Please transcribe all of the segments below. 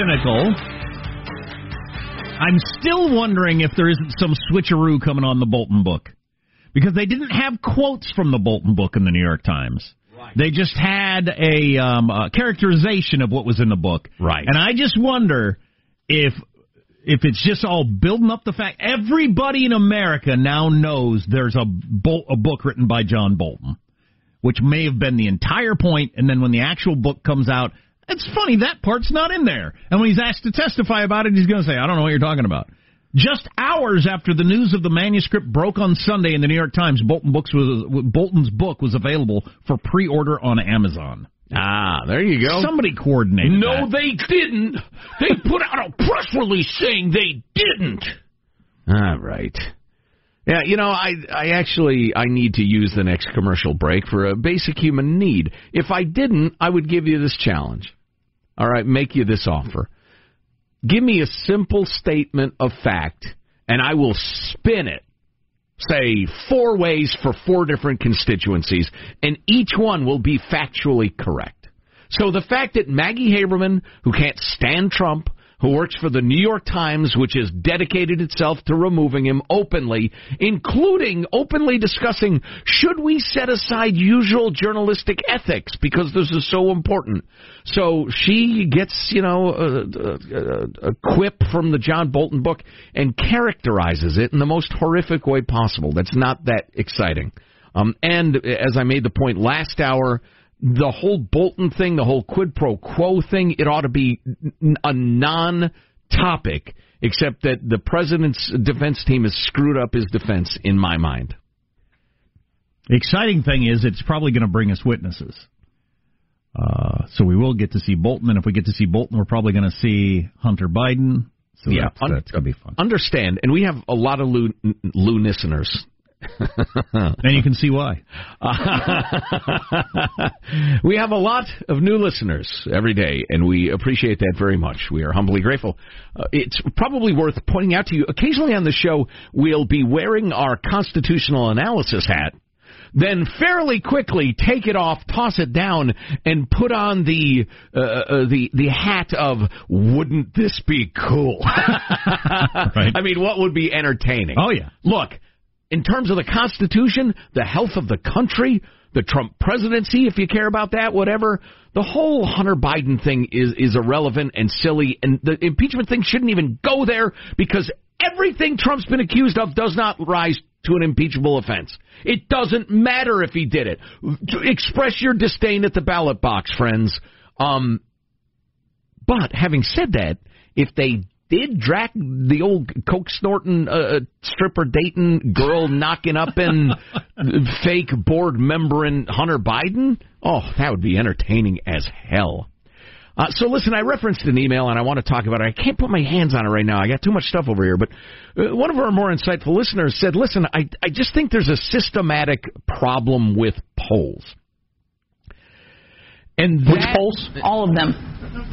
Cynical. I'm still wondering if there isn't some switcheroo coming on the Bolton book. Because they didn't have quotes from the Bolton book in the New York Times. They just had a, um, a characterization of what was in the book. Right. And I just wonder if if it's just all building up the fact everybody in America now knows there's a, Bol- a book written by John Bolton, which may have been the entire point, and then when the actual book comes out, it's funny that part's not in there. And when he's asked to testify about it, he's going to say, "I don't know what you're talking about." Just hours after the news of the manuscript broke on Sunday in the New York Times, Bolton books was Bolton's book was available for pre-order on Amazon. Ah, there you go. Somebody coordinated. No, that. they didn't. They put out a press release saying they didn't. All right. Yeah, you know, I I actually I need to use the next commercial break for a basic human need. If I didn't, I would give you this challenge. All right, make you this offer. Give me a simple statement of fact, and I will spin it. Say four ways for four different constituencies, and each one will be factually correct. So the fact that Maggie Haberman, who can't stand Trump, who works for the New York Times, which has dedicated itself to removing him openly, including openly discussing should we set aside usual journalistic ethics because this is so important. So she gets, you know, a, a, a quip from the John Bolton book and characterizes it in the most horrific way possible. That's not that exciting. Um, and as I made the point last hour, the whole Bolton thing, the whole quid pro quo thing, it ought to be a non topic, except that the president's defense team has screwed up his defense, in my mind. The exciting thing is it's probably going to bring us witnesses. Uh, so we will get to see Bolton, and if we get to see Bolton, we're probably going to see Hunter Biden. So yeah, that's, un- that's going to be fun. Understand, and we have a lot of Lou, Lou listeners and you can see why. we have a lot of new listeners every day, and we appreciate that very much. We are humbly grateful. Uh, it's probably worth pointing out to you occasionally on the show, we'll be wearing our constitutional analysis hat then fairly quickly take it off, toss it down, and put on the uh, uh, the the hat of "Wouldn't this be cool?" right. I mean, what would be entertaining? Oh yeah. Look, in terms of the Constitution, the health of the country, the Trump presidency, if you care about that, whatever. The whole Hunter Biden thing is is irrelevant and silly, and the impeachment thing shouldn't even go there because everything Trump's been accused of does not rise to an impeachable offense. It doesn't matter if he did it. Express your disdain at the ballot box, friends. Um, but having said that, if they did drag the old coke snorting uh, uh stripper dating girl knocking up in fake board member in Hunter Biden, oh, that would be entertaining as hell. Uh, so listen, I referenced an email and I want to talk about it. I can't put my hands on it right now. I got too much stuff over here. But uh, one of our more insightful listeners said, "Listen, I I just think there's a systematic problem with polls." And that, which polls? All of them.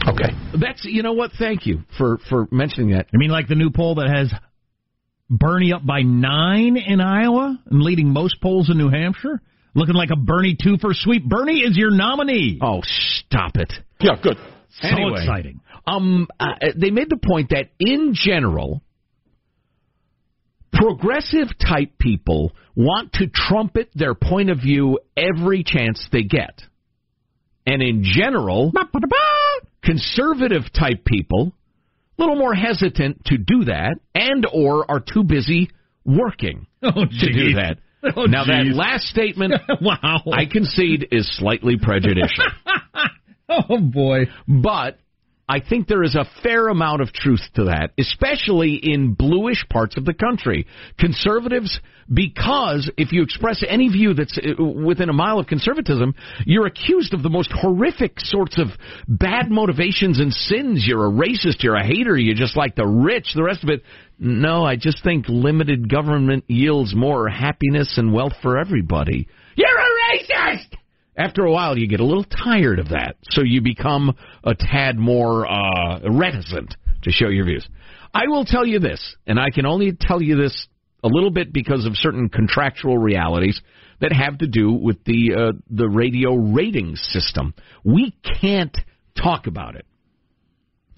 Okay. That's you know what? Thank you for for mentioning that. I mean, like the new poll that has Bernie up by nine in Iowa and leading most polls in New Hampshire. Looking like a Bernie two for sweep. Bernie is your nominee. Oh, stop it. Yeah, good. So anyway, exciting. Um, uh, they made the point that in general, progressive type people want to trumpet their point of view every chance they get. And in general, conservative type people a little more hesitant to do that and or are too busy working oh, to do that. Oh, now geez. that last statement, wow, I concede is slightly prejudicial. oh boy! But I think there is a fair amount of truth to that, especially in bluish parts of the country. Conservatives, because if you express any view that's uh, within a mile of conservatism, you're accused of the most horrific sorts of bad motivations and sins. You're a racist, you're a hater, you just like the rich, the rest of it. No, I just think limited government yields more happiness and wealth for everybody. You're a racist! After a while you get a little tired of that, so you become a tad more uh, reticent to show your views. I will tell you this, and I can only tell you this a little bit because of certain contractual realities that have to do with the uh, the radio rating system. We can't talk about it.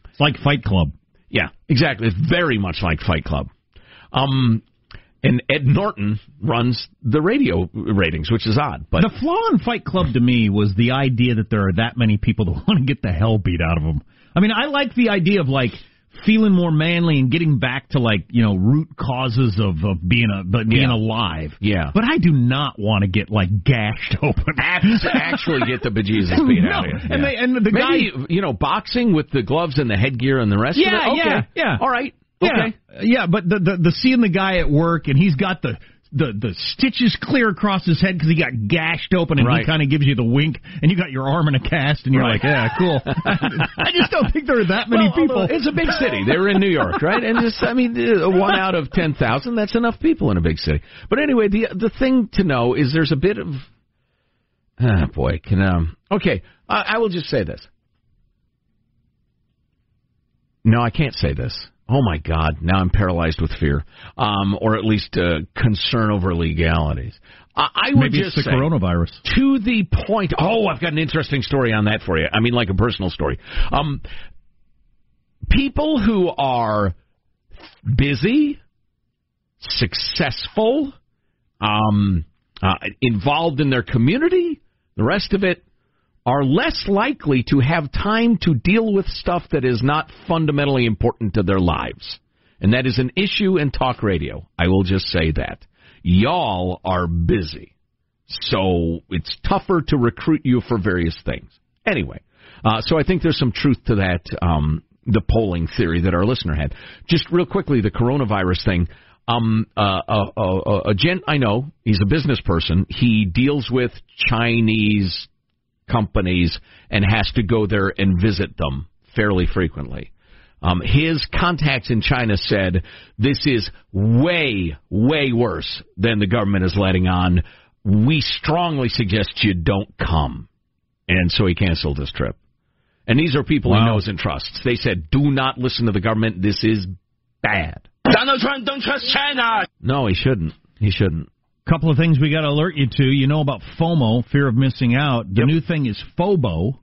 It's like Fight Club. Yeah, exactly. It's very much like Fight Club. Um, and Ed Norton runs the radio ratings, which is odd. But the flaw in Fight Club to me was the idea that there are that many people that want to get the hell beat out of them. I mean, I like the idea of like feeling more manly and getting back to like you know root causes of of being a but being yeah. alive. Yeah. But I do not want to get like gashed open. Actually, get the bejesus beat no. out of you. And, they, and the Maybe, guy, you know, boxing with the gloves and the headgear and the rest yeah, of it. Okay. Yeah, yeah, All right. Yeah, okay. yeah, but the, the the seeing the guy at work and he's got the the the stitches clear across his head because he got gashed open, and right. he kind of gives you the wink, and you got your arm in a cast, and you're right. like, yeah, cool. I just don't think there are that many well, people. It's a big city. They were in New York, right? And just, I mean, uh, one out of ten thousand. That's enough people in a big city. But anyway, the the thing to know is there's a bit of, ah, boy, can um, okay, I, I will just say this. No, I can't say this. Oh my God! Now I'm paralyzed with fear, um, or at least uh, concern over legalities. I, I would Maybe just it's the say, coronavirus. to the point. Oh, I've got an interesting story on that for you. I mean, like a personal story. Um, people who are busy, successful, um, uh, involved in their community, the rest of it are less likely to have time to deal with stuff that is not fundamentally important to their lives. And that is an issue in talk radio. I will just say that. Y'all are busy. So it's tougher to recruit you for various things. Anyway, uh, so I think there's some truth to that, um, the polling theory that our listener had. Just real quickly, the coronavirus thing. Um, uh, uh, uh, a gent I know, he's a business person. He deals with Chinese companies and has to go there and visit them fairly frequently. Um, his contacts in China said this is way, way worse than the government is letting on. We strongly suggest you don't come. And so he canceled his trip. And these are people Wow. he knows and trusts. They said, do not listen to the government. This is bad. Donald Trump, don't trust China. No, he shouldn't. He shouldn't. Couple of things we got to alert you to. You know about FOMO, fear of missing out. The new thing is FOBO.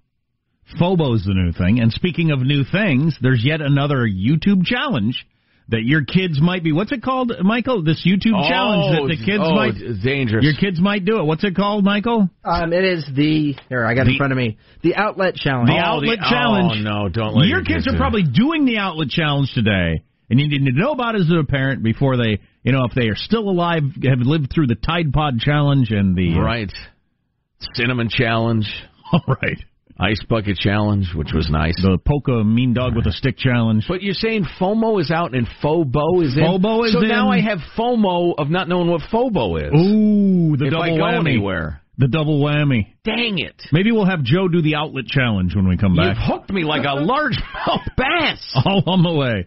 FOBO's the new thing. And speaking of new things, there's yet another YouTube challenge that your kids might be. What's it called, Michael? This YouTube challenge that the kids oh, might. it's dangerous. Your kids might do it. What's it called, Michael? Um, it is the here I got it The- in front of me. The outlet challenge. The Oh, outlet the- challenge. oh, no, don't let Your your kids kids are probably doing the outlet challenge today, and you need to know about it as a parent before they, you know, if they are still alive, have lived through the Tide Pod challenge and the uh, Right. Cinnamon challenge, All right, ice bucket challenge, which was nice. the Polka Mean Dog with a Stick challenge. But you're saying FOMO is out and FOBO is in. FOBO is so in. now I have FOMO of not knowing what FOBO is. Ooh, the if double I go whammy. anywhere. The double whammy. Dang it! Maybe we'll have Joe do the outlet challenge when we come back. You've hooked me like a largemouth bass. All on the way.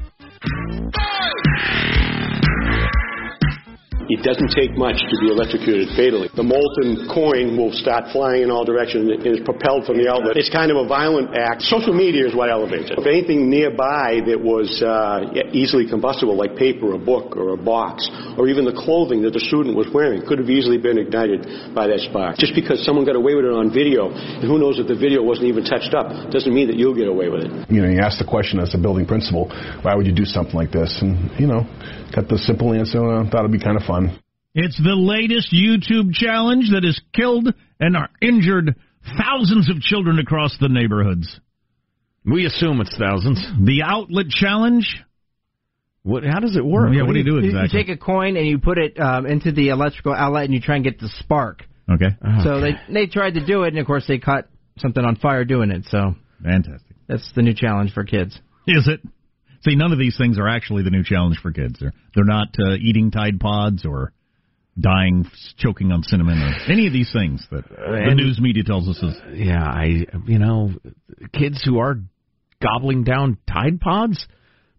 It doesn't take much to be electrocuted fatally. The molten coin will start flying in all directions and is propelled from the outlet. It's kind of a violent act. Social media is what elevates it. If anything nearby that was uh, easily combustible, like paper, a book, or a box, or even the clothing that the student was wearing, could have easily been ignited by that spark. Just because someone got away with it on video, and who knows if the video wasn't even touched up, doesn't mean that you'll get away with it. you know, you ask the question as a building principal, why would you do something like this? And, you know, got the simple answer, and I thought it'd be kind of fun. It's the latest YouTube challenge that has killed and are injured thousands of children across the neighborhoods. We assume it's thousands. The outlet challenge. What? How does it work? Yeah, what do you do You- exactly? You take a coin and you put it um, into the electrical outlet and you try and get the spark. Okay. So they they tried to do it and of course they caught something on fire doing it. So Fantastic. that's the new challenge for kids. Is it? See, none of these things are actually the new challenge for kids. They're they're not uh, eating Tide Pods or dying, choking on cinnamon, or any of these things that the news media tells us is. Yeah, I. You know, kids who are gobbling down Tide Pods,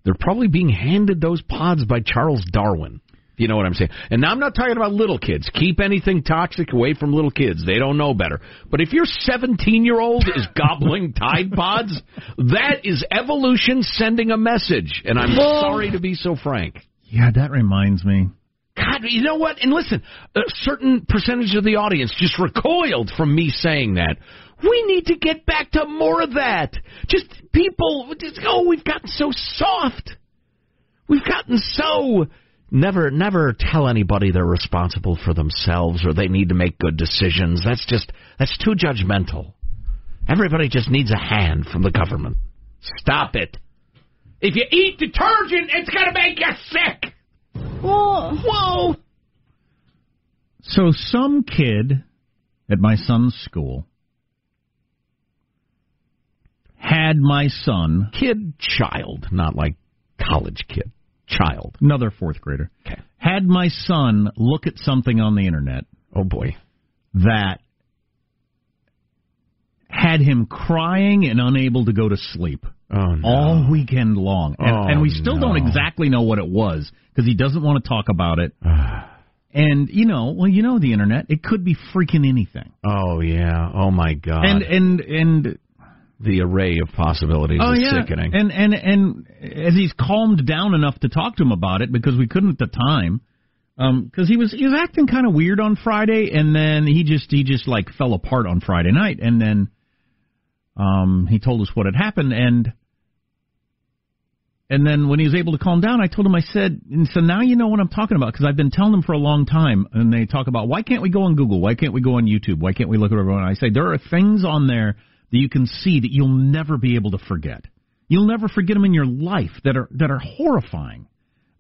they're probably being handed those pods by Charles Darwin. You know what I'm saying. And now I'm not talking about little kids. Keep anything toxic away from little kids. They don't know better. But if your 17 year old is gobbling Tide Pods, that is evolution sending a message. And I'm sorry to be so frank. Yeah, that reminds me. God, you know what? And listen, a certain percentage of the audience just recoiled from me saying that. We need to get back to more of that. Just people, just, oh, we've gotten so soft. We've gotten so. Never, never tell anybody they're responsible for themselves or they need to make good decisions. That's just, that's too judgmental. Everybody just needs a hand from the government. Stop it. If you eat detergent, it's gonna make you sick. Whoa, whoa. So some kid at my son's school had my son, Kid, child, not like college kid. Child. another fourth grader, Okay. had my son look at something on the internet Oh boy. that had him crying and unable to go to sleep Oh no. all weekend long. And, Oh, and we still don't exactly know what it was because he doesn't want to talk about it. and, you know, well, you know the internet. It could be freaking anything. Oh yeah. Oh my god. And, and, and, the array of possibilities oh, is yeah. sickening. And, and, and as he's calmed down enough to talk to him about it because we couldn't at the time. Um, cause he was, he was acting kind of weird on Friday and then he just, he just like fell apart on Friday night and then, um, he told us what had happened and, and then when he was able to calm down, I told him, I said, and so now you know what I'm talking about because I've been telling them for a long time. And they talk about why can't we go on Google? Why can't we go on YouTube? Why can't we look at everyone? I say there are things on there that you can see that you'll never be able to forget. You'll never forget them in your life that are that are horrifying,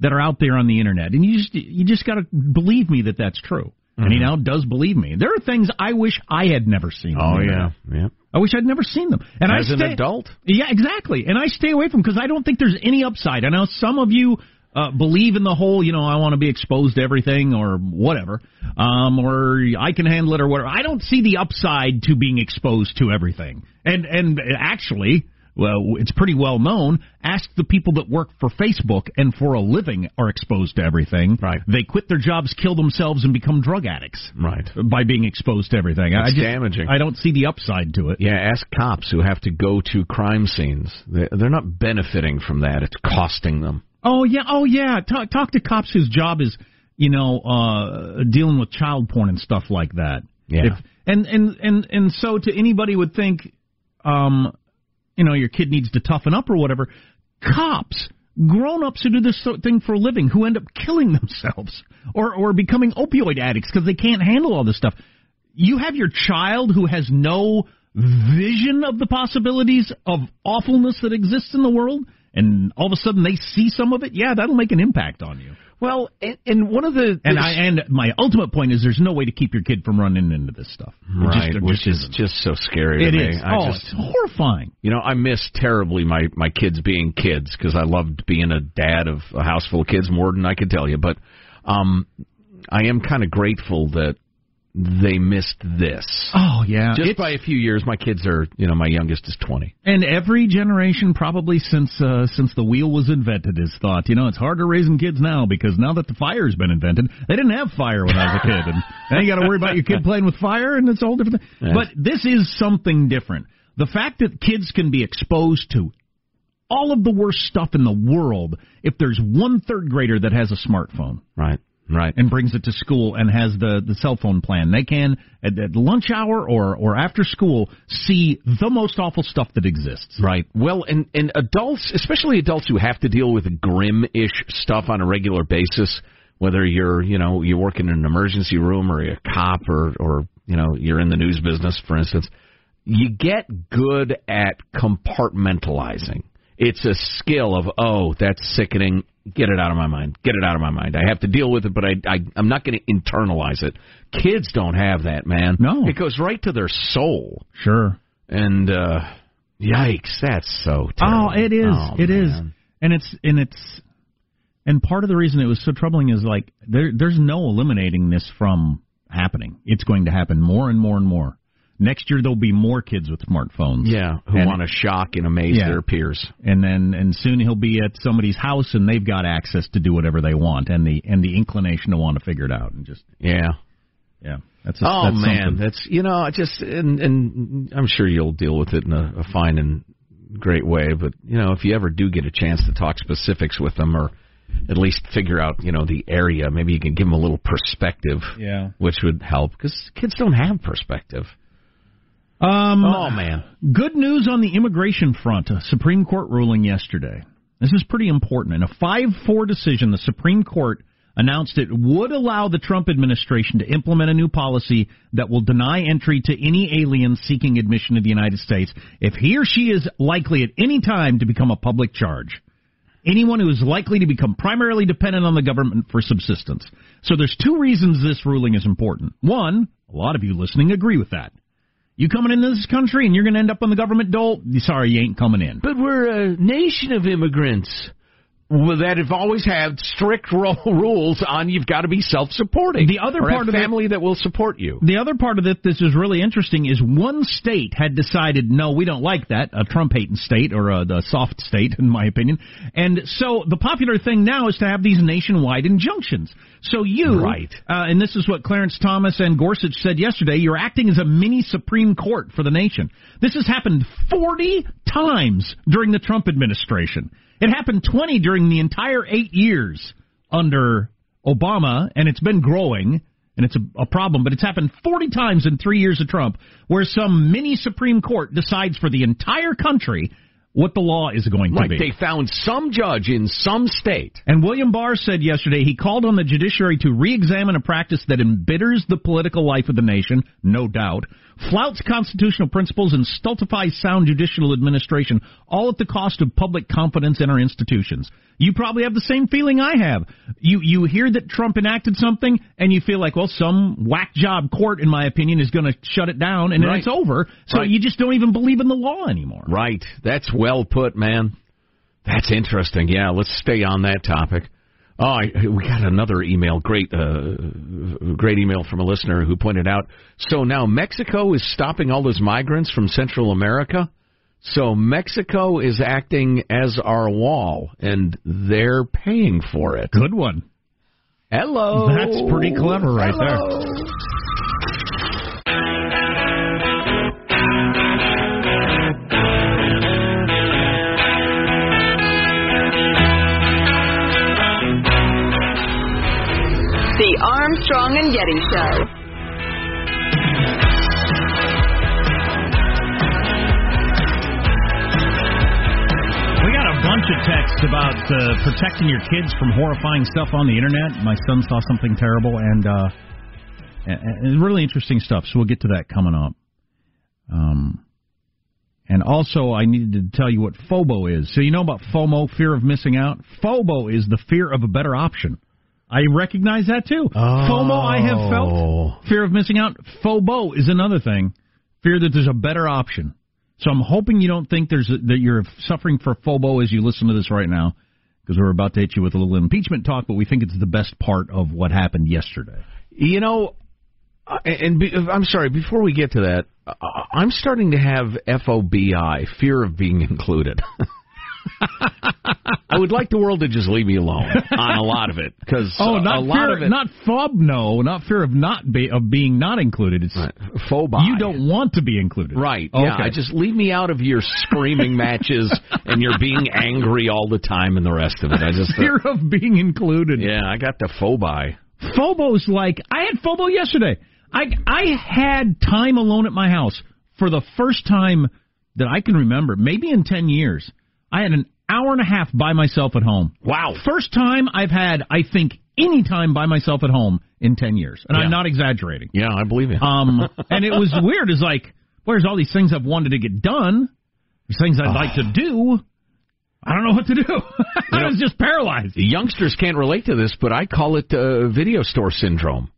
that are out there on the internet. And you just you just got to believe me that that's true. And he mm-hmm. now does believe me. There are things I wish I had never seen. oh yeah. Yeah. I wish I'd never seen them. And As I an stay, adult? yeah, exactly. And I stay away from them because I don't think there's any upside. I know some of you uh, believe in the whole, you know, I want to be exposed to everything or whatever, um, or I can handle it or whatever. I don't see the upside to being exposed to everything. And and actually, well, it's pretty well known. Ask the people that work for Facebook and for a living are exposed to everything. Right. They quit their jobs, kill themselves, and become drug addicts. Right. By being exposed to everything. I It's just, damaging. I don't see the upside to it. Yeah, ask cops who have to go to crime scenes. They- They're not benefiting from that. It's costing them. Oh yeah, oh yeah. Talk talk to cops whose job is, you know, uh dealing with child porn and stuff like that. Yeah. If, and and and and so to anybody would think, um, you know, your kid needs to toughen up or whatever. Cops, grown ups who do this thing for a living, who end up killing themselves or or becoming opioid addicts because they can't handle all this stuff. You have your child who has no vision of the possibilities of awfulness that exists in the world, and all of a sudden they see some of it. Yeah, that'll make an impact on you. Well, and, and one of the And I and my ultimate point is there's no way to keep your kid from running into this stuff. It just- right, which is just so scary. It is. I oh, just, it's horrifying. you know, I miss terribly my my kids being kids because I loved being a dad of a house full of kids more than I could tell you. But um, I am kind of grateful that they missed this. Oh yeah, Just It's- by a few years, my kids are, you know, my youngest is 20. And every generation, probably since uh, since the wheel was invented, has thought, you know, it's harder raising kids now because now that the fire's been invented, they didn't have fire when I was a kid, and now you got to worry about your kid playing with fire, and it's all different. But this is something different. The fact that kids can be exposed to all of the worst stuff in the world if there's one third grader that has a smartphone. Right. Right. And brings it to school and has the, the cell phone plan. They can at, at lunch hour or, or after school see the most awful stuff that exists. Right. Well, and and adults, especially adults who have to deal with grim-ish stuff on a regular basis, whether you're, you know, you work in an emergency room or you're a cop or or you know, you're in the news business, for instance, you get good at compartmentalizing. It's a skill of, oh, that's sickening. Get it out of my mind. Get it out of my mind. I have to deal with it, but I, I I'm not going to internalize it. Kids don't have that, man. No. it goes right to their soul. Sure. And uh yikes, that's so Oh, it is. Oh, It is. man. And it's and it's and part of the reason it was so troubling is like there there's no eliminating this from happening. It's going to happen more and more and more. Next year there'll be more kids with smartphones. Yeah, who And- want to shock and amaze Yeah. their peers. and then and soon he'll be at somebody's house and they've got access to do whatever they want and the and the inclination to want to figure it out and just Yeah. yeah that's a, oh that's man, something. that's you know, I just and and I'm sure you'll deal with it in a, a fine and great way. But you know, if you ever do get a chance to talk specifics with them, or at least figure out you know the area, maybe you can give them a little perspective. Yeah. which would help because kids don't have perspective. Um, Oh man, Good news on the immigration front. A Supreme Court ruling yesterday. This is pretty important. In a 5 4 decision, the Supreme Court announced it would allow the Trump administration to implement a new policy that will deny entry to any alien seeking admission to the United States if he or she is likely at any time to become a public charge. Anyone who is likely to become primarily dependent on the government for subsistence. So there's two reasons this ruling is important. One, a lot of you listening agree with that. You coming into this country and you're going to end up on the government dole? Sorry, you ain't coming in. But we're a nation of immigrants. That have always had strict rules on you've got to be self-supporting. The other part of family that will support you. The other part of it, this is really interesting, is one state had decided, no, we don't like that, a Trump-hating state, or a, the soft state, in my opinion. And so the popular thing now is to have these nationwide injunctions. So you, Right. uh, and this is what Clarence Thomas and Gorsuch said yesterday, you're acting as a mini Supreme Court for the nation. This has happened 40 times during the Trump administration. It happened 20 during the entire eight years under Obama, and it's been growing, and it's a, a problem, but it's happened 40 times in three years of Trump, where some mini Supreme Court decides for the entire country what the law is going to be. they found some judge in some state. And William Barr said yesterday he called on the judiciary to re examine a practice that embitters the political life of the nation, no doubt, flouts constitutional principles and stultifies sound judicial administration, all at the cost of public confidence in our institutions. You probably have the same feeling I have. You you hear that Trump enacted something, and you feel like, well, some whack job court, in my opinion, is going to shut it down, and then Right. it's over. So Right. you just don't even believe in the law anymore. Right. That's well put, man. That's interesting. Yeah, let's stay on that topic. Oh, I, we got another email. Great, uh, great email from a listener who pointed out. So now Mexico is stopping all those migrants from Central America. So Mexico is acting as our wall, and they're paying for it. Good one. Hello. That's pretty clever right there. Armstrong and Getty Show. We got a bunch of texts about uh, protecting your kids from horrifying stuff on the internet. My son saw something terrible, and uh, and, really interesting stuff. So we'll get to that coming up. Um, and also, I needed to tell you what FOBO is. So you know about FOMO, fear of missing out. FOBO is the fear of a better option. I recognize that too. FOMO, I have felt fear of missing out. FOBO is another thing, fear that there's a better option. So I'm hoping you don't think there's a, that you're suffering for FOBO as you listen to this right now, because we're about to hit you with a little impeachment talk, but we think it's the best part of what happened yesterday. You know, uh, and be, I'm sorry. Before we get to that, uh, I'm starting to have FOBI, fear of being included. I would like the world to just leave me alone on a lot of it because Oh, not a lot fear, of it, not fob, no, not fear of not be of being not included. It's phobia. You don't want to be included, Right. Okay. Yeah. I just leave me out of your screaming matches and you're being angry all the time and the rest of it. I just uh, fear of being included. Yeah, I got the phobi. FOBO's like I had FOBO yesterday. I I had time alone at my house for the first time that I can remember, maybe in ten years. I had an hour and a half by myself at home. Wow. First time I've had, I think, any time by myself at home in ten years, and Yeah. I'm not exaggerating. Yeah, I believe you. Um, and it was weird. It's like, where's all these things I've wanted to get done? These things I'd like to do. I don't know what to do. I was just paralyzed. The youngsters can't relate to this, but I call it uh, video store syndrome.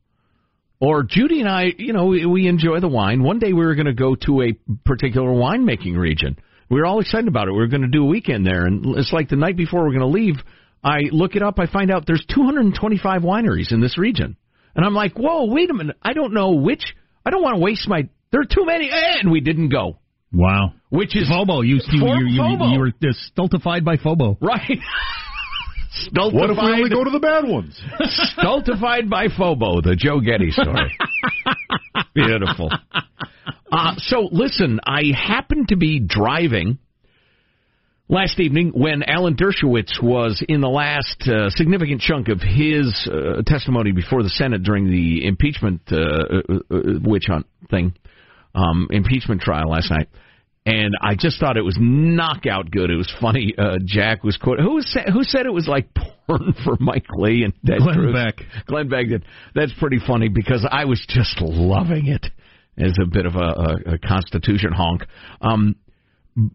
Or Judy and I, you know, we, we enjoy the wine. One day we were going to go to a particular winemaking region. We were all excited about it. We were going to do a weekend there, and it's like the night before we're going to leave. I look it up. I find out there's 225 wineries in this region, and I'm like, whoa, wait a minute. I don't know which. I don't want to waste my. There are too many, and we didn't go. Wow. Which is FOBO. You, you, you, you, FOBO. you were stultified by FOBO. Right. stultified. What if we only go to the bad ones? Stultified by FOBO, the Joe Getty story. Beautiful. Uh, so, listen, I happened to be driving last evening when Alan Dershowitz was in the last uh, significant chunk of his uh, testimony before the Senate during the impeachment uh, uh, uh, witch hunt thing, um, impeachment trial last night. And I just thought it was knockout good. It was funny. Uh, Jack was quoted. Who was sa- who said it was like porn for Mike Lee and Glenn Cruz? Beck. Glenn Beck did. That's pretty funny because I was just loving it as a bit of a, a, a Constitution honk. Um,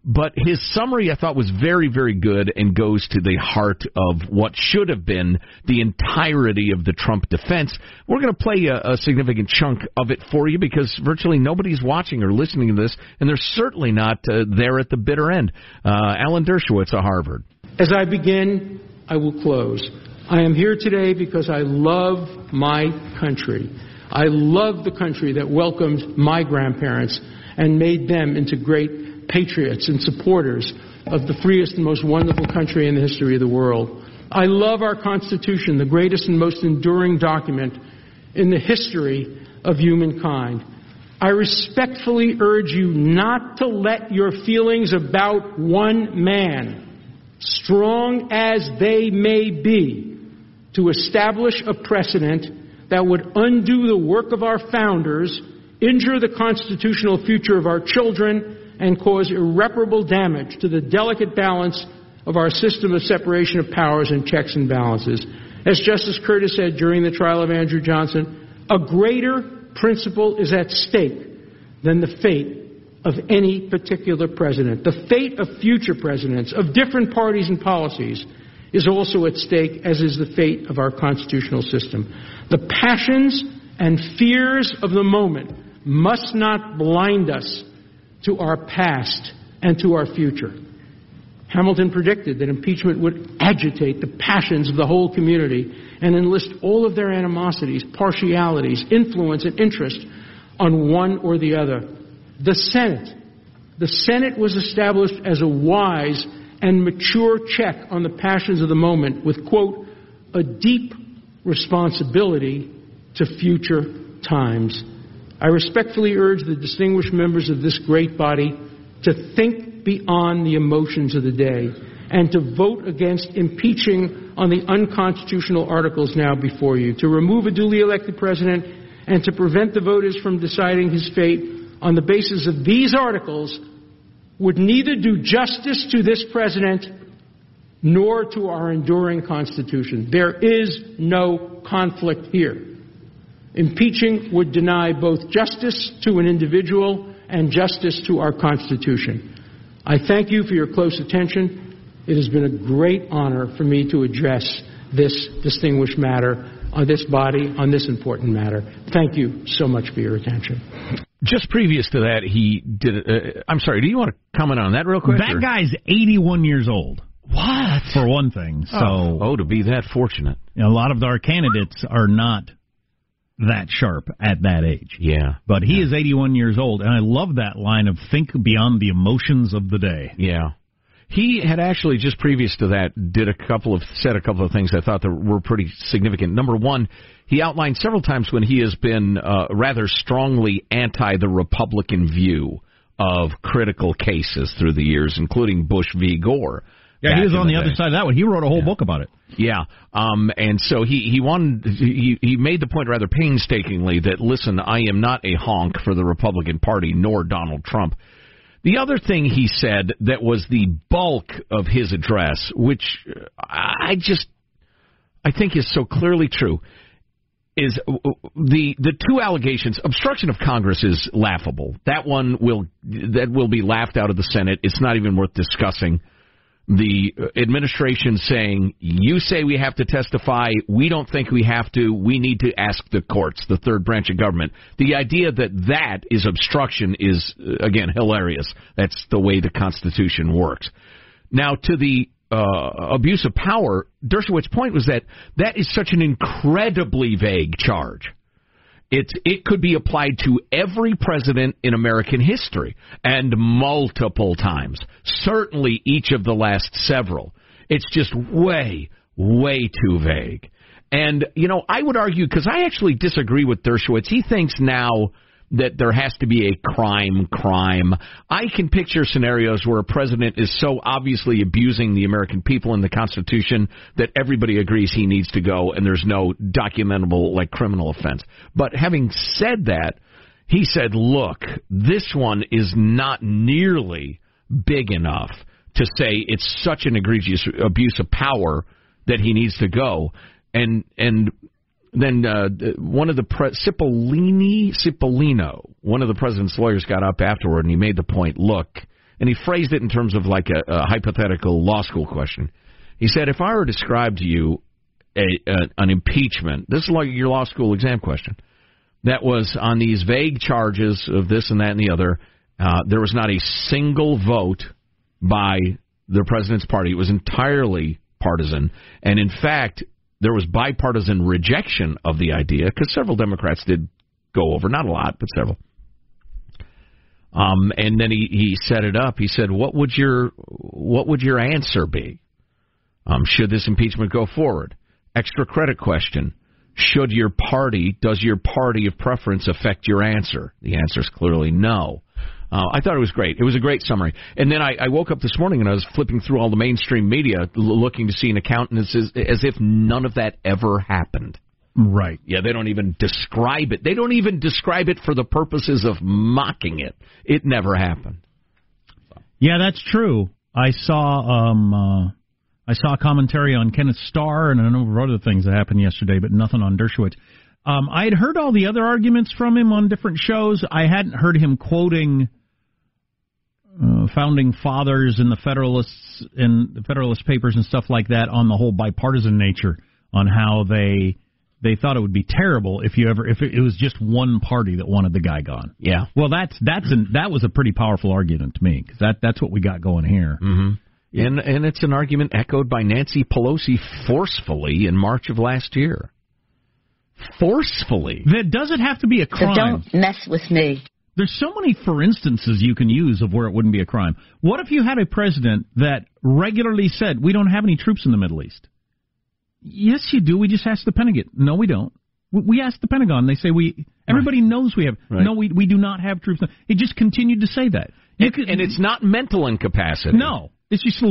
but his summary I thought was very, very good and goes to the heart of what should have been the entirety of the Trump defense. We're going to play a, a significant chunk of it for you because virtually nobody's watching or listening to this, and they're certainly not uh, there at the bitter end. Uh, Alan Dershowitz of Harvard. As I begin, I will close. I am here today because I love my country. I love the country that welcomed my grandparents and made them into great patriots and supporters of the freest and most wonderful country in the history of the world. I love our Constitution, the greatest and most enduring document in the history of humankind. I respectfully urge you not to let your feelings about one man, strong as they may be, to establish a precedent that would undo the work of our founders, injure the constitutional future of our children, and cause irreparable damage to the delicate balance of our system of separation of powers and checks and balances. As Justice Curtis said during the trial of Andrew Johnson, a greater principle is at stake than the fate of any particular president. The fate of future presidents of different parties and policies is also at stake, as is the fate of our constitutional system. The passions and fears of the moment must not blind us to our past and to our future. Hamilton predicted that impeachment would agitate the passions of the whole community and enlist all of their animosities, partialities, influence, and interest on one or the other. The Senate. The Senate was established as a wise and mature check on the passions of the moment with, quote, a deep responsibility to future times. I respectfully urge the distinguished members of this great body to think beyond the emotions of the day and to vote against impeaching on the unconstitutional articles now before you, to remove a duly elected president and to prevent the voters from deciding his fate on the basis of these articles would neither do justice to this president nor to our enduring Constitution. There is no conflict here. Impeaching would deny both justice to an individual and justice to our Constitution. I thank you for your close attention. It has been a great honor for me to address this distinguished matter on this body on this important matter. Thank you so much for your attention. Just previous to that, he did. Uh, I'm sorry. Do you want to comment on that real quick? That or? guy's 81 years old. What? For one thing. So, oh, oh to be that fortunate. You know, a lot of our candidates are not that sharp at that age. Yeah. But he yeah. is 81 years old, and I love that line of think beyond the emotions of the day. Yeah. He had actually just previous to that did a couple of said a couple of things I thought that were pretty significant. Number one, he outlined several times when he has been uh, rather strongly anti the Republican view of critical cases through the years, including Bush v. Gore. Yeah, he was on the, the other side of that one. He wrote a whole yeah. book about it. Yeah, um, and so he he wanted he he made the point rather painstakingly that listen, I am not a honk for the Republican Party nor Donald Trump. The other thing he said that was the bulk of his address, which uh, I just I think is so clearly true, is uh, uh, the the two allegations. Obstruction of Congress is laughable. That one will that will be laughed out of the Senate. It's not even worth discussing the administration saying, you say we have to testify, we don't think we have to, we need to ask the courts, the third branch of government. The idea that that is obstruction is, again, hilarious. That's the way the Constitution works. Now, to the uh, abuse of power, Dershowitz's point was that that is such an incredibly vague charge. It it could be applied to every president in American history and multiple times. Certainly each of the last several. It's just way way too vague. And you know, I would argue because I actually disagree with Dershowitz. He thinks now that there has to be a crime crime. I can picture scenarios where a president is so obviously abusing the American people and the Constitution that everybody agrees he needs to go and there's no documentable like criminal offense. But having said that, he said, "Look, this one is not nearly big enough to say it's such an egregious abuse of power that he needs to go." And and then uh, one of the pre- Cipollini Cipollino, one of the president's lawyers, got up afterward and he made the point. Look, and he phrased it in terms of like a, a hypothetical law school question. He said, if I were to describe to you a, a, an impeachment, this is like your law school exam question, that was on these vague charges of this and that and the other. Uh, there was not a single vote by the president's party. It was entirely partisan, and in fact, there was bipartisan rejection of the idea because several Democrats did go over, not a lot, but several. Um, and then he, he set it up. He said, "What would your what would your answer be? Um, should this impeachment go forward? Extra credit question: Should your party does your party of preference affect your answer? The answer is clearly no. Uh, I thought it was great. It was a great summary. And then I, I woke up this morning and I was flipping through all the mainstream media, l- looking to see an account, and it's as, as if none of that ever happened. Right. Yeah, they don't even describe it. They don't even describe it for the purposes of mocking it. It never happened. Yeah, that's true. I saw um uh I saw a commentary on Kenneth Starr and a number of other things that happened yesterday, but nothing on Dershowitz. Um, I had heard all the other arguments from him on different shows. I hadn't heard him quoting uh, founding fathers and the Federalists and the Federalist Papers and stuff like that on the whole bipartisan nature on how they they thought it would be terrible if you ever if it, was just one party that wanted the guy gone. Yeah. Well, that's that's an, that was a pretty powerful argument to me because that that's what we got going here. Mm-hmm. And and it's an argument echoed by Nancy Pelosi forcefully in March of last year. Forcefully. That doesn't have to be a crime? So don't mess with me. There's so many for instances you can use of where it wouldn't be a crime. What if you had a president that regularly said, "We don't have any troops in the Middle East"? Yes, you do. We just asked the Pentagon. No, we don't. We asked the Pentagon. They say we. Everybody right. knows we have. Right. No, we we do not have troops. He just continued to say that. And, could, and, it's not mental incapacity. No, it's just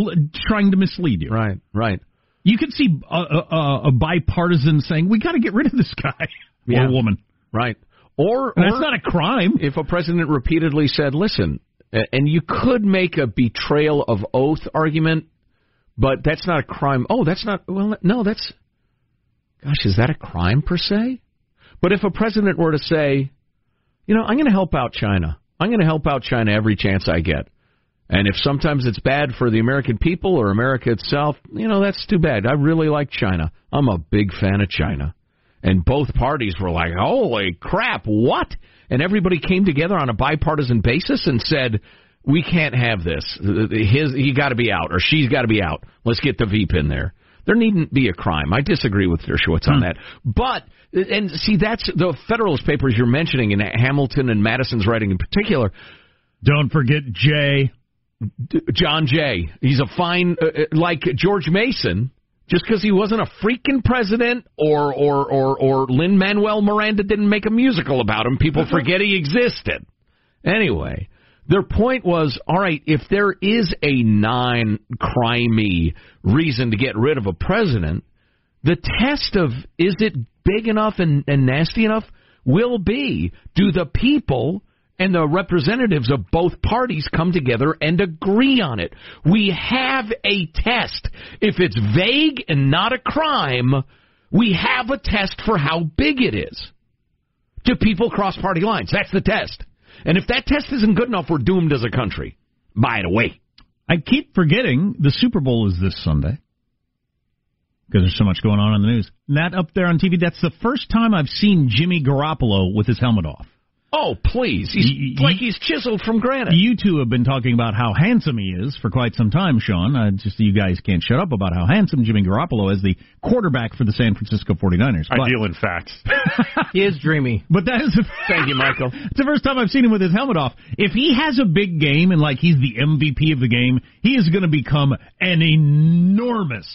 trying to mislead you. Right, right. You could see a, a, a bipartisan saying, "We got to get rid of this guy yeah. or woman." Right. Or, and that's not a crime. If a president repeatedly said, "Listen," and you could make a betrayal of oath argument but that's not a crime. Oh, that's not. Well, no, that's. Gosh, is that a crime per se? But if a president were to say, you know, I'm going to help out China. I'm going to help out China every chance I get. And if sometimes it's bad for the American people or America itself, you know, that's too bad. I really like China. I'm a big fan of China. And both parties were like, holy crap, what? And everybody came together on a bipartisan basis and said, we can't have this. His he got to be out or she's got to be out. Let's get the Veep in there. There needn't be a crime. I disagree with Dershowitz on hmm. that. But and see that's the Federalist Papers you're mentioning in Hamilton and Madison's writing in particular. Don't forget Jay. D- John Jay. He's a fine uh, uh like George Mason. Just because he wasn't a freaking president, or or or or Lin Manuel Miranda didn't make a musical about him, people forget he existed. Anyway, their point was, all right, if there is a non-crimey reason to get rid of a president, the test of is it big enough and, and nasty enough will be do the people and the representatives of both parties come together and agree on it. We have a test. If it's vague and not a crime, we have a test for how big it is. Do people cross party lines? That's the test. And if that test isn't good enough, we're doomed as a country. By the way. I keep forgetting the Super Bowl is this Sunday because there's so much going on in the news. That up there on TV, that's the first time I've seen Jimmy Garoppolo with his helmet off. Oh, please. He's y- like he's chiseled from granite. You two have been talking about how handsome he is for quite some time, Sean. Uh, just you guys can't shut up about how handsome Jimmy Garoppolo is, the quarterback for the San Francisco 49ers. But, I deal in facts. he is dreamy. But that is. Thank you, Michael. it's the first time I've seen him with his helmet off. If he has a big game and like he's the MVP of the game, he is going to become an enormous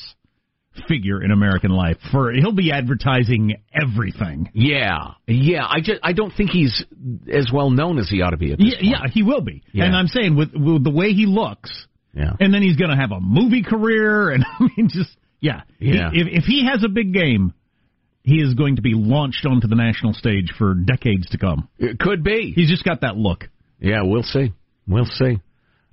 figure in American life. For he'll be advertising everything. Yeah, yeah. I just I don't think he's as well known as he ought to be. At this yeah, point. yeah, he will be. Yeah. And I'm saying with, with the way he looks. Yeah. And then he's going to have a movie career, and I mean, just yeah. Yeah. He, if if he has a big game, he is going to be launched onto the national stage for decades to come. It could be. He's just got that look. Yeah, we'll see. We'll see.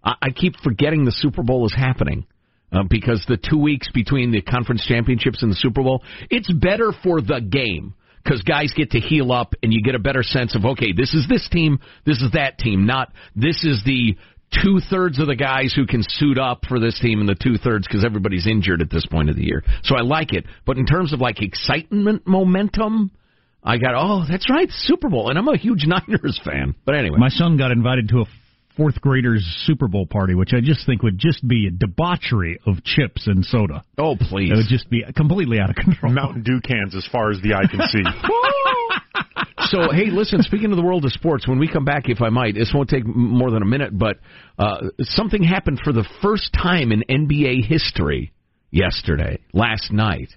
I, I keep forgetting the Super Bowl is happening uh, because the two weeks between the conference championships and the Super Bowl, it's better for the game because guys get to heal up and you get a better sense of okay, this is this team, this is that team, not this is the two thirds of the guys who can suit up for this team and the two thirds because everybody's injured at this point of the year. So I like it, but in terms of like excitement, momentum. I got oh that's right Super Bowl and I'm a huge Niners fan but anyway my son got invited to a fourth graders Super Bowl party, which I just think would just be a debauchery of chips and soda. Oh, please. It would just be completely out of control. Mountain Dew cans as far as the eye can see. so, hey, listen, speaking of the world of sports, when we come back, if I might, this won't take more than a minute, but uh, something happened for the first time in NBA history yesterday, last night,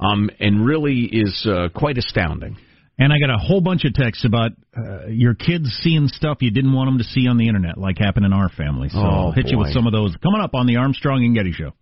um, and really is uh, quite astounding. And I got a whole bunch of texts about uh, your kids seeing stuff you didn't want them to see on the internet, like happened in our family. So oh, I'll hit boy. you with some of those coming up on the Armstrong and Getty Show.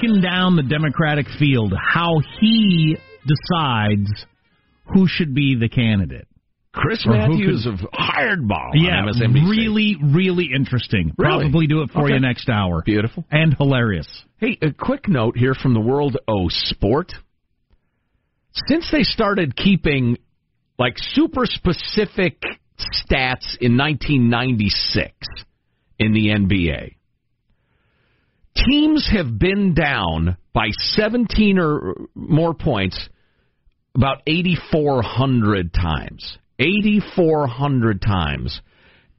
Breaking down the Democratic field, how he decides who should be the candidate. Chris Or Matthews could- of Hardball Yeah, really, really interesting. Really? Probably do it for Okay. you next hour. Beautiful. And hilarious. Hey, a quick note here from the world of sport. Since they started keeping like super specific stats in 1996 in the NBA, teams have been down by 17 or more points about 8,400 times. 8,400 times.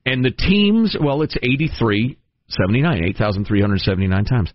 And the teams, well, it's 83, 79, 8,379 times.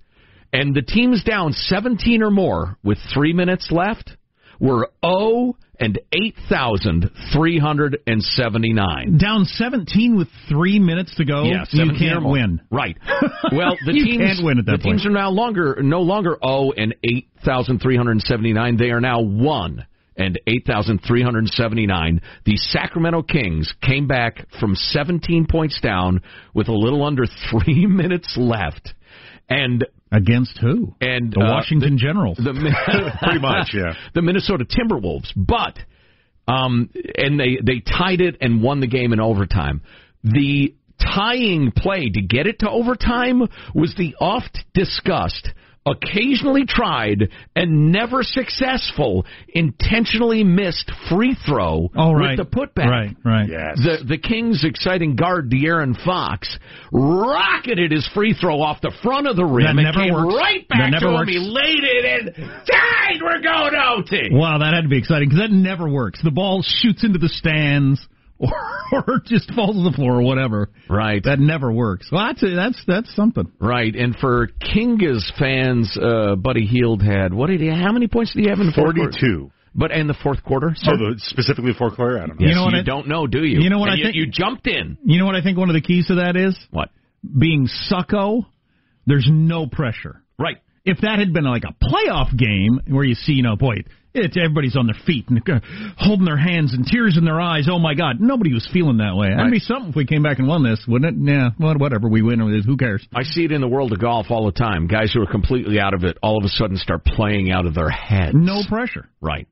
And the teams down 17 or more with three minutes left were 0 and 8,379. Down 17 with three minutes to go. Yeah, you can't win. Right. Well, the teams can't win at that the teams are now longer no longer 0 and 8,379. They are now 1 and 8,379. The Sacramento Kings came back from 17 points down with a little under 3 minutes left. And Against who? and The uh, Washington Generals. the Pretty much, yeah. the Minnesota Timberwolves, but um, and they they tied it and won the game in overtime. The tying play to get it to overtime was the oft discussed, occasionally tried and never successful, intentionally missed free throw Oh, right. with the putback. Right, right. Yes. The the Kings' exciting guard De'Aaron Fox rocketed his free throw off the front of the rim That and came works. right back never to works. him. He laid it in. tied. We're going OT. Wow, that had to be exciting because that never works. The ball shoots into the stands or, or just falls to the floor or whatever. Right. That never works. Well, that's that's that's something. Right, and for Kings fans, uh, Buddy Hield had what did he? How many points did he have in the 42. But in the fourth quarter, so Oh, the, specifically fourth quarter? I don't know. Yes, You know what you I- don't know, do you? You know what And I you, think- You jumped in. You know what I think one of the keys to that is? What? Being sucko, there's no pressure. Right. If that had been like a playoff game where you see, you know, boy, it's everybody's on their feet and uh, holding their hands and tears in their eyes. Oh my God, nobody was feeling that way. That'd Right. be something if we came back and won this, wouldn't it? Yeah, well, whatever. We win. Who cares? I see it in the world of golf all the time. Guys who are completely out of it all of a sudden start playing out of their heads. No pressure. Right.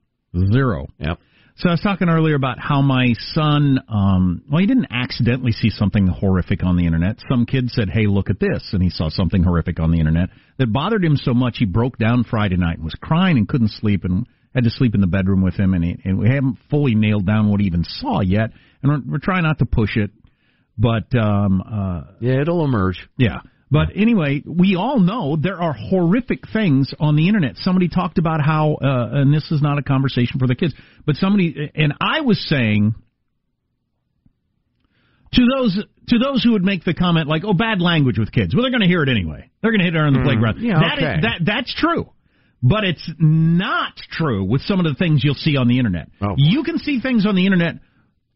Zero. Yep. So I was talking earlier about how my son, um, well, he didn't accidentally see something horrific on the internet. Some kid said, "Hey, look at this," and he saw something horrific on the internet that bothered him so much he broke down Friday night and was crying and couldn't sleep and had to sleep in the bedroom with him. And, he, and we haven't fully nailed down what he even saw yet, and we're, we're trying not to push it. But um, uh, Yeah, it'll emerge. yeah. But anyway, we all know there are horrific things on the internet. Somebody talked about how, uh, and this is not a conversation for the kids, but somebody, and I was saying to those to those who would make the comment like, "Oh, bad language with kids." Well, they're going to hear it anyway. They're going to hit it on the playground. yeah, That is- okay. that that's true. But it's not true with some of the things you'll see on the internet. Oh. You can see things on the internet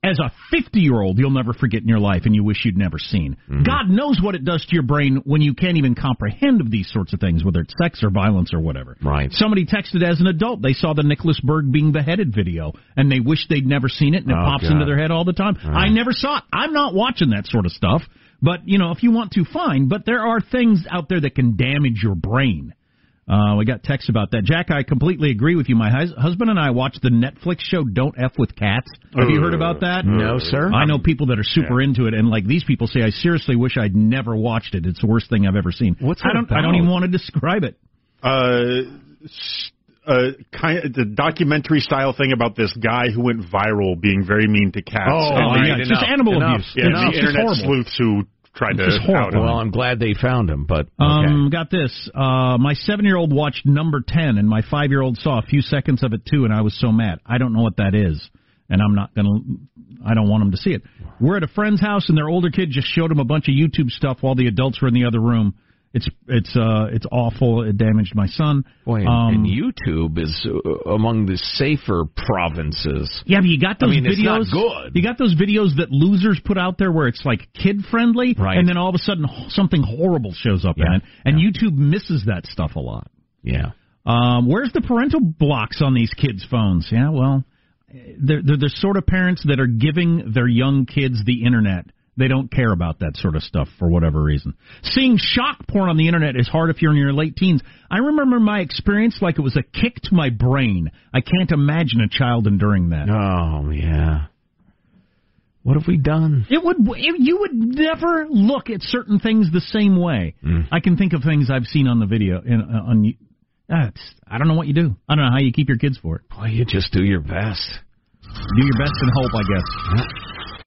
as a 50 year old you'll never forget in your life and you wish you'd never seen. Mm-hmm. God knows what it does to your brain when you can't even comprehend of these sorts of things, whether it's sex or violence or whatever. Right. Somebody texted as an adult, they saw the Nicholas Berg being beheaded video and they wish they'd never seen it and it Oh, pops God. into their head all the time. I never saw it. I'm not watching that sort of stuff. But, you know, if you want to, fine. But there are things out there that can damage your brain. Uh, we got texts about that. Jack, I completely agree with you. My hus- husband and I watched the Netflix show Don't F with Cats. Have you heard about that? No, sir. I know people that are super into it, and like these people say, I seriously wish I'd never watched it. It's the worst thing I've ever seen. What's I it don't. I don't even want to describe it. uh, s- uh, kind of the documentary style thing about this guy who went viral being very mean to cats. Oh, and Oh, yeah, it's just animal enough. abuse. yeah, It's the internet horrible. sleuths who tried It's just to out him. Well, I'm glad they found him, but okay. Um, got this. Uh, my seven-year-old watched Number Ten, and my five-year-old saw a few seconds of it too, and I was so mad. I don't know what that is, and I'm not gonna. I don't want him to see it. We're at a friend's house, and their older kid just showed him a bunch of YouTube stuff while the adults were in the other room. It's it's uh it's awful. It damaged my son. Boy, and, Um, and YouTube is uh, among the safer provinces. Yeah, but you got those I mean, it's videos. not good. You got those videos that losers put out there where it's like kid friendly, Right. and then all of a sudden something horrible shows up in it, and YouTube misses that stuff a lot. Yeah. Um, where's the parental blocks on these kids' phones? Yeah, well, they're, they're the sort of parents that are giving their young kids the internet. They don't care about that sort of stuff for whatever reason. Seeing shock porn on the internet is hard if you're in your late teens. I remember my experience like it was a kick to my brain. I can't imagine a child enduring that. Oh yeah. What have we done? It would it, you would never look at certain things the same way. Mm. I can think of things I've seen on the video in, uh, on. Uh, I don't know what you do. I don't know how you keep your kids for it. Boy, you just do your best. Do your best and hope, I guess.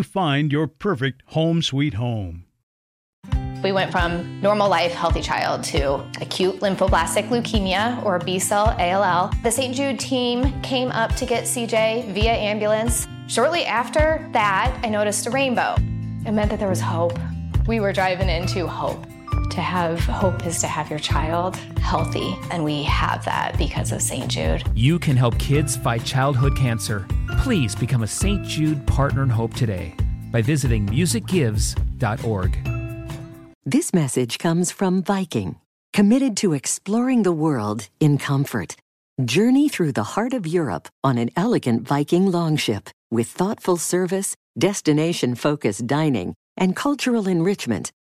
you find your perfect home sweet home. We went from normal life, healthy child to acute lymphoblastic leukemia or B cell ALL. The St. Jude team came up to get CJ via ambulance. Shortly after that, I noticed a rainbow. It meant that there was hope. We were driving into hope. To have hope is to have your child healthy, and we have that because of St. Jude. You can help kids fight childhood cancer. Please become a St. Jude Partner in Hope today by visiting musicgives.org. This message comes from Viking, committed to exploring the world in comfort. Journey through the heart of Europe on an elegant Viking longship with thoughtful service, destination focused dining, and cultural enrichment